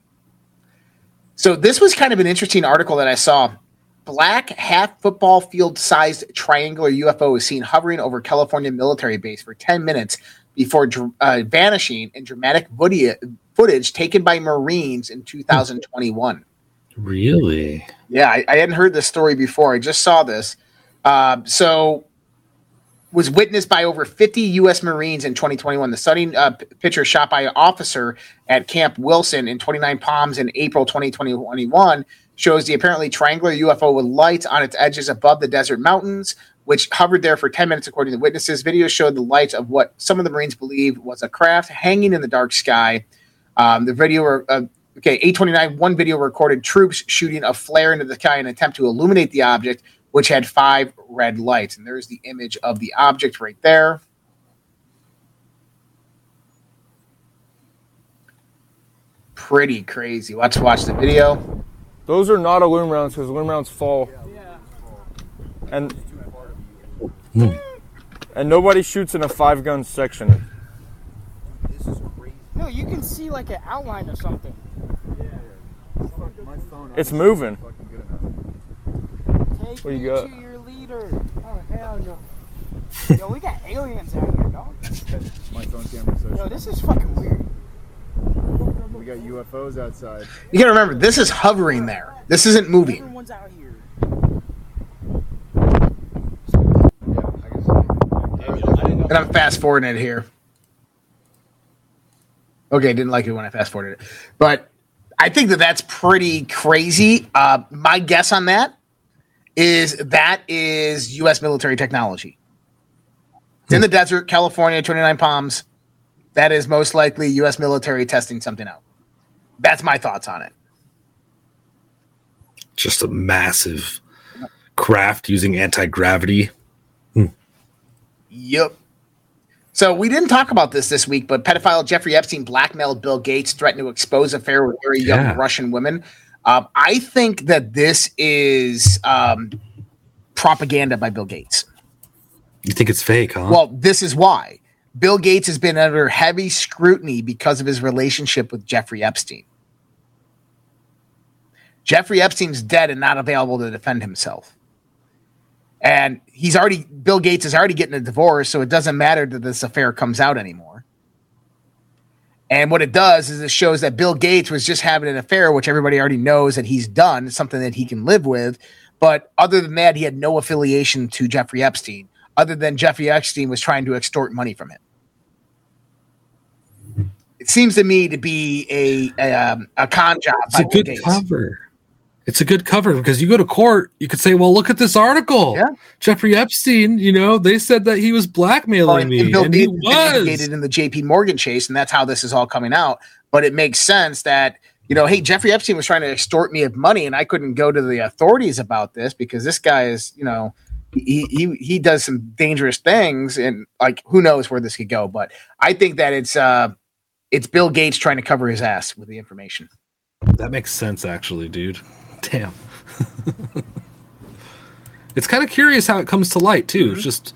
So this was kind of an interesting article that I saw. Black half football field sized triangular UFO is seen hovering over California military base for 10 minutes before dr- uh, vanishing in dramatic footage, footage taken by Marines in 2021. Really? Yeah, I, I hadn't heard this story before. I just saw this. Um, so, was witnessed by over 50 U.S. Marines in 2021. The stunning uh, picture shot by an officer at Camp Wilson in 29 Palms in April 2021 shows the apparently triangular UFO with lights on its edges above the desert mountains, which hovered there for 10 minutes, according to witnesses. Video showed the lights of what some of the Marines believe was a craft hanging in the dark sky. Um, the video, uh, okay, 829, one video recorded troops shooting a flare into the sky in an attempt to illuminate the object, which had five red lights. And there's the image of the object right there. Pretty crazy. Let's watch the video. Those are not aluminum rounds because aluminum rounds fall. And hmm. and nobody shoots in a five gun section. No, you can see like an outline or something. yeah It's moving. Take What you me got? to your leader. Oh hell no. *laughs* Yo, we got aliens out here, dog. My phone camera says Yo, this is fucking weird. we got UFOs outside. You gotta remember, this is hovering there. This isn't moving. Everyone's out here. And I'm fast forwarding it here. Okay, I didn't like it when I fast forwarded it, but I think that that's pretty crazy. Uh, my guess on that is that is U.S. military technology. It's in the desert, California, 29 Palms. That is most likely U.S. military testing something out. That's my thoughts on it. Just a massive craft using anti gravity. Yep. So we didn't talk about this this week, but pedophile Jeffrey Epstein blackmailed Bill Gates, threatened to expose affair with very young Yeah. Russian women. Um, I think that this is um, propaganda by Bill Gates. You think it's fake, huh? Well, this is why Bill Gates has been under heavy scrutiny because of his relationship with Jeffrey Epstein. Jeffrey Epstein's dead and not available to defend himself. And he's already, Bill Gates is already getting a divorce, so it doesn't matter that this affair comes out anymore. And what it does is it shows that Bill Gates was just having an affair, which everybody already knows that he's done, something that he can live with. But other than that, he had no affiliation to Jeffrey Epstein, other than Jeffrey Epstein was trying to extort money from him. It seems to me to be a a, um, a con job. it's by a good Gates. cover. It's a good cover because you go to court, you could say, "Well, look at this article. Yeah. Jeffrey Epstein. You know, they said that he was Well, blackmailing and, me, and Bill and he Gates has been was." in the J.P. Morgan chase, and that's how this is all coming out. But it makes sense that you know, hey, Jeffrey Epstein was trying to extort me of money, and I couldn't go to the authorities about this because this guy is, you know, he he he does some dangerous things, and like who knows where this could go. But I think that it's uh it's Bill Gates trying to cover his ass with the information. That makes sense, actually, dude. Damn. *laughs* it's kind of curious how it comes to light too. Mm-hmm. It's just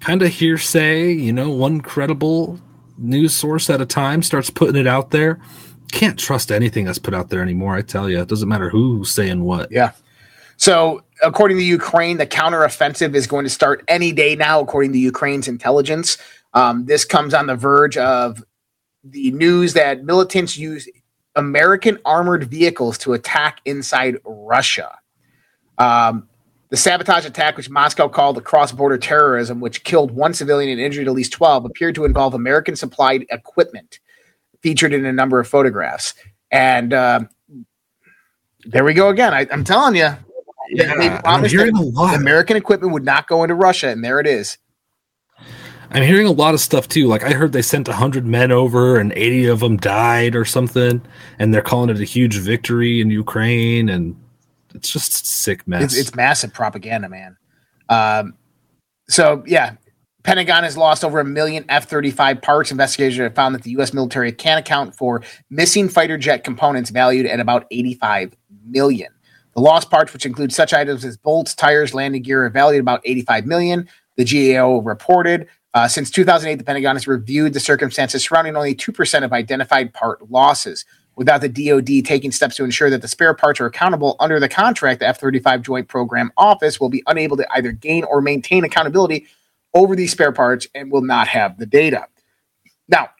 kind of hearsay, you know, one credible news source at a time starts putting it out there. Can't trust anything that's put out there anymore. I tell you, it doesn't matter who's saying what. Yeah. So, according to Ukraine, the counteroffensive is going to start any day now, according to Ukraine's intelligence. Um, this comes on the verge of the news that militants use American armored vehicles to attack inside Russia. Um, the sabotage attack, which Moscow called the cross border terrorism, which killed one civilian and injured at least 12, appeared to involve American supplied equipment featured in a number of photographs. And um there we go again. I, I'm telling you, Yeah, they promised hearing that a lot. American equipment would not go into Russia, and there it is. I'm hearing a lot of stuff too. Like I heard they sent 100 men over and 80 of them died or something, and they're calling it a huge victory in Ukraine, and it's just sick mess. It's, it's massive propaganda, man. Um, so yeah, Pentagon has lost over a million F-35 parts. Investigators have found that the U.S. military can account for missing fighter jet components valued at about 85 million. The lost parts, which include such items as bolts, tires, landing gear, are valued at about 85 million. The GAO reported. Uh, since 2008, the Pentagon has reviewed the circumstances surrounding only 2% of identified part losses. Without the DoD taking steps to ensure that the spare parts are accountable under the contract, the F 35 Joint Program Office will be unable to either gain or maintain accountability over these spare parts and will not have the data. Now,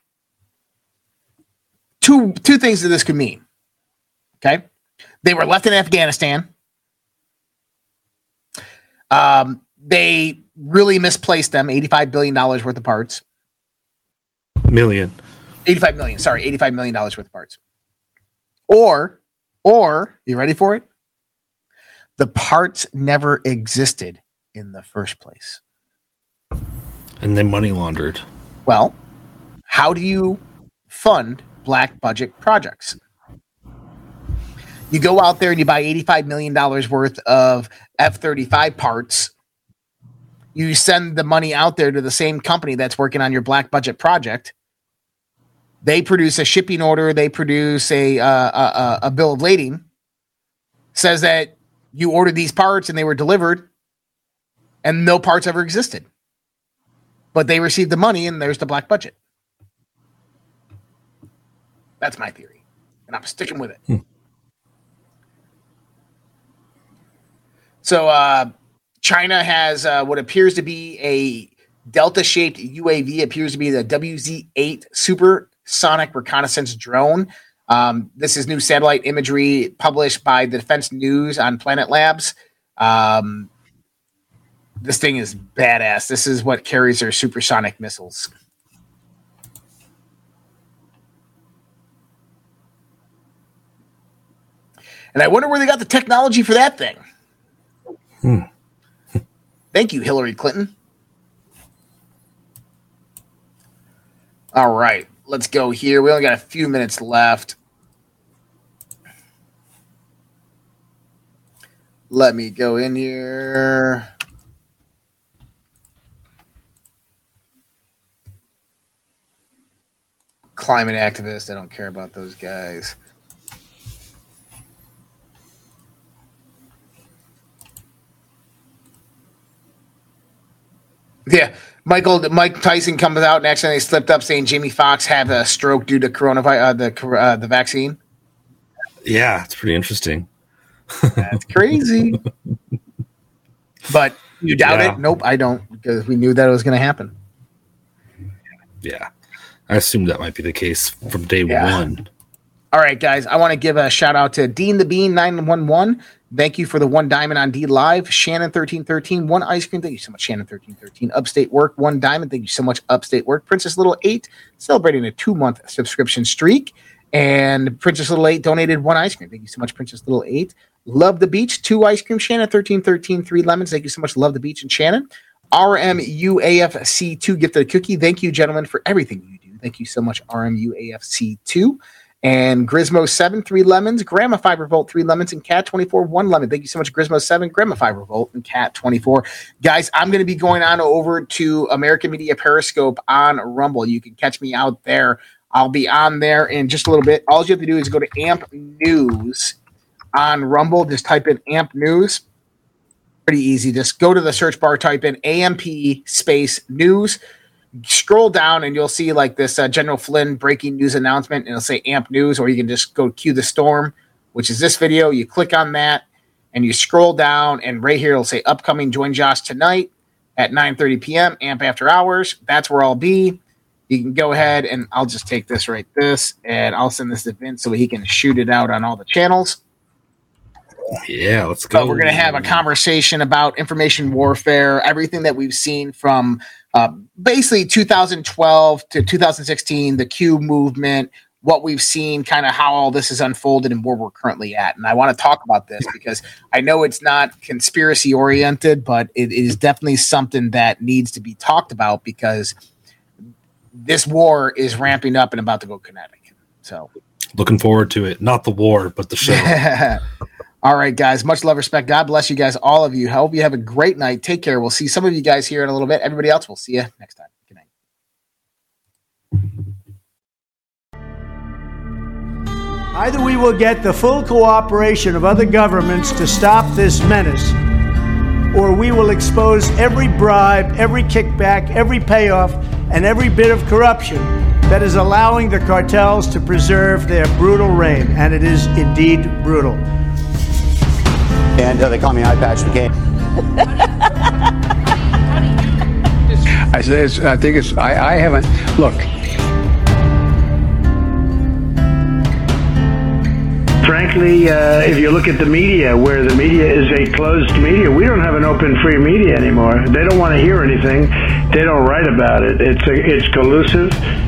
two, two things that this could mean. Okay. They were left in Afghanistan. Um, they really misplaced them $85 billion worth of parts. million. 85 million, sorry, 85 million dollars worth of parts. Or, or, you ready for it? The parts never existed in the first place. And they money laundered. Well, how do you fund black budget projects? You go out there and you buy $85 million worth of F 35 parts. You send the money out there to the same company that's working on your black budget project. They produce a shipping order, they produce a, uh, a, a, bill of lading, says that you ordered these parts and they were delivered, and no parts ever existed but they received the money and there's the black budget. That's my theory. And I'm sticking with it. So uh, China has uh, what appears to be a delta shaped UAV, appears to be the WZ 8 supersonic reconnaissance drone. Um, this is new satellite imagery published by the Defense News on Planet Labs. Um, this thing is badass. This is what carries their supersonic missiles. And I wonder where they got the technology for that thing. Hmm. Thank you, Hillary Clinton. All right, let's go here. We only got a few minutes left. Let me go in here. climate activists. I don't care about those guys. Yeah, Michael Mike Tyson comes out next, and accidentally slipped up saying Jamie Foxx had a stroke due to coronavirus, uh, the uh, the vaccine. Yeah, it's pretty interesting. That's crazy. *laughs* but you doubt Yeah. it? Nope, I don't because we knew that it was going to happen. Yeah. I assumed that might be the case from day Yeah. one. All right, guys. I want to give a shout out to Dean the Bean nine one one. Thank you for the one diamond on DLive. Shannon thirteen thirteen one ice cream. Thank you so much, Shannon thirteen thirteen. Upstate Work one diamond. Thank you so much, Upstate Work. Princess Little eight celebrating a two month subscription streak, and Princess Little eight donated one ice cream. Thank you so much, Princess Little eight. Love the beach two ice cream. Shannon thirteen thirteen three lemons. Thank you so much. Love the beach and Shannon. RMUAFC two gifted a cookie. Thank you, gentlemen, for everything you do. Thank you so much, RMUAFC two. And Grismo seven, three lemons, Grandma Five Revolt, three lemons, and Cat 24, one lemon. Thank you so much, Grismo seven, Grandma Five Revolt, and Cat 24. Guys, I'm going to be going on over to American Media Periscope on Rumble. You can catch me out there. I'll be on there in just a little bit. All you have to do is go to AMP News on Rumble. Just type in AMP News. Pretty easy. Just go to the search bar, type in AMP space news scroll down and you'll see like this uh, General Flynn breaking news announcement, and it'll say AMP News, or you can just go cue the storm, which is this video. You click on that and you scroll down, and right here it'll say upcoming Join Josh tonight at 9:30 p.m. AMP After Hours. That's where I'll be. You can go ahead and I'll just take this right this, and I'll send this to Vince so he can shoot it out on all the channels. Yeah, let's go. But we're going to have a conversation about information warfare, everything that we've seen from uh, basically 2012 to 2016, the Q movement, what we've seen, kind of how all this is unfolded and where we're currently at. And I want to talk about this because I know it's not conspiracy oriented, but it is definitely something that needs to be talked about because this war is ramping up and about to go kinetic. So Looking forward to it. Not the war, but the show. *laughs* All right, guys. Much love, respect. God bless you guys, all of you. I Hope you have a great night. Take care. We'll see some of you guys here in a little bit. Everybody else, we'll see you next time. Good night. Either we will get the full cooperation of other governments to stop this menace, or we will expose every bribe, every kickback, every payoff, and every bit of corruption that is allowing the cartels to preserve their brutal reign. And it is indeed brutal. And uh, they call me Eye Patch McCain. I said, it's, I think it's, I, I haven't, look, Frankly, uh, if you look at the media, where the media is a closed media, we don't have an open, free media anymore. They don't want to hear anything. They don't write about it. It's a, it's collusive.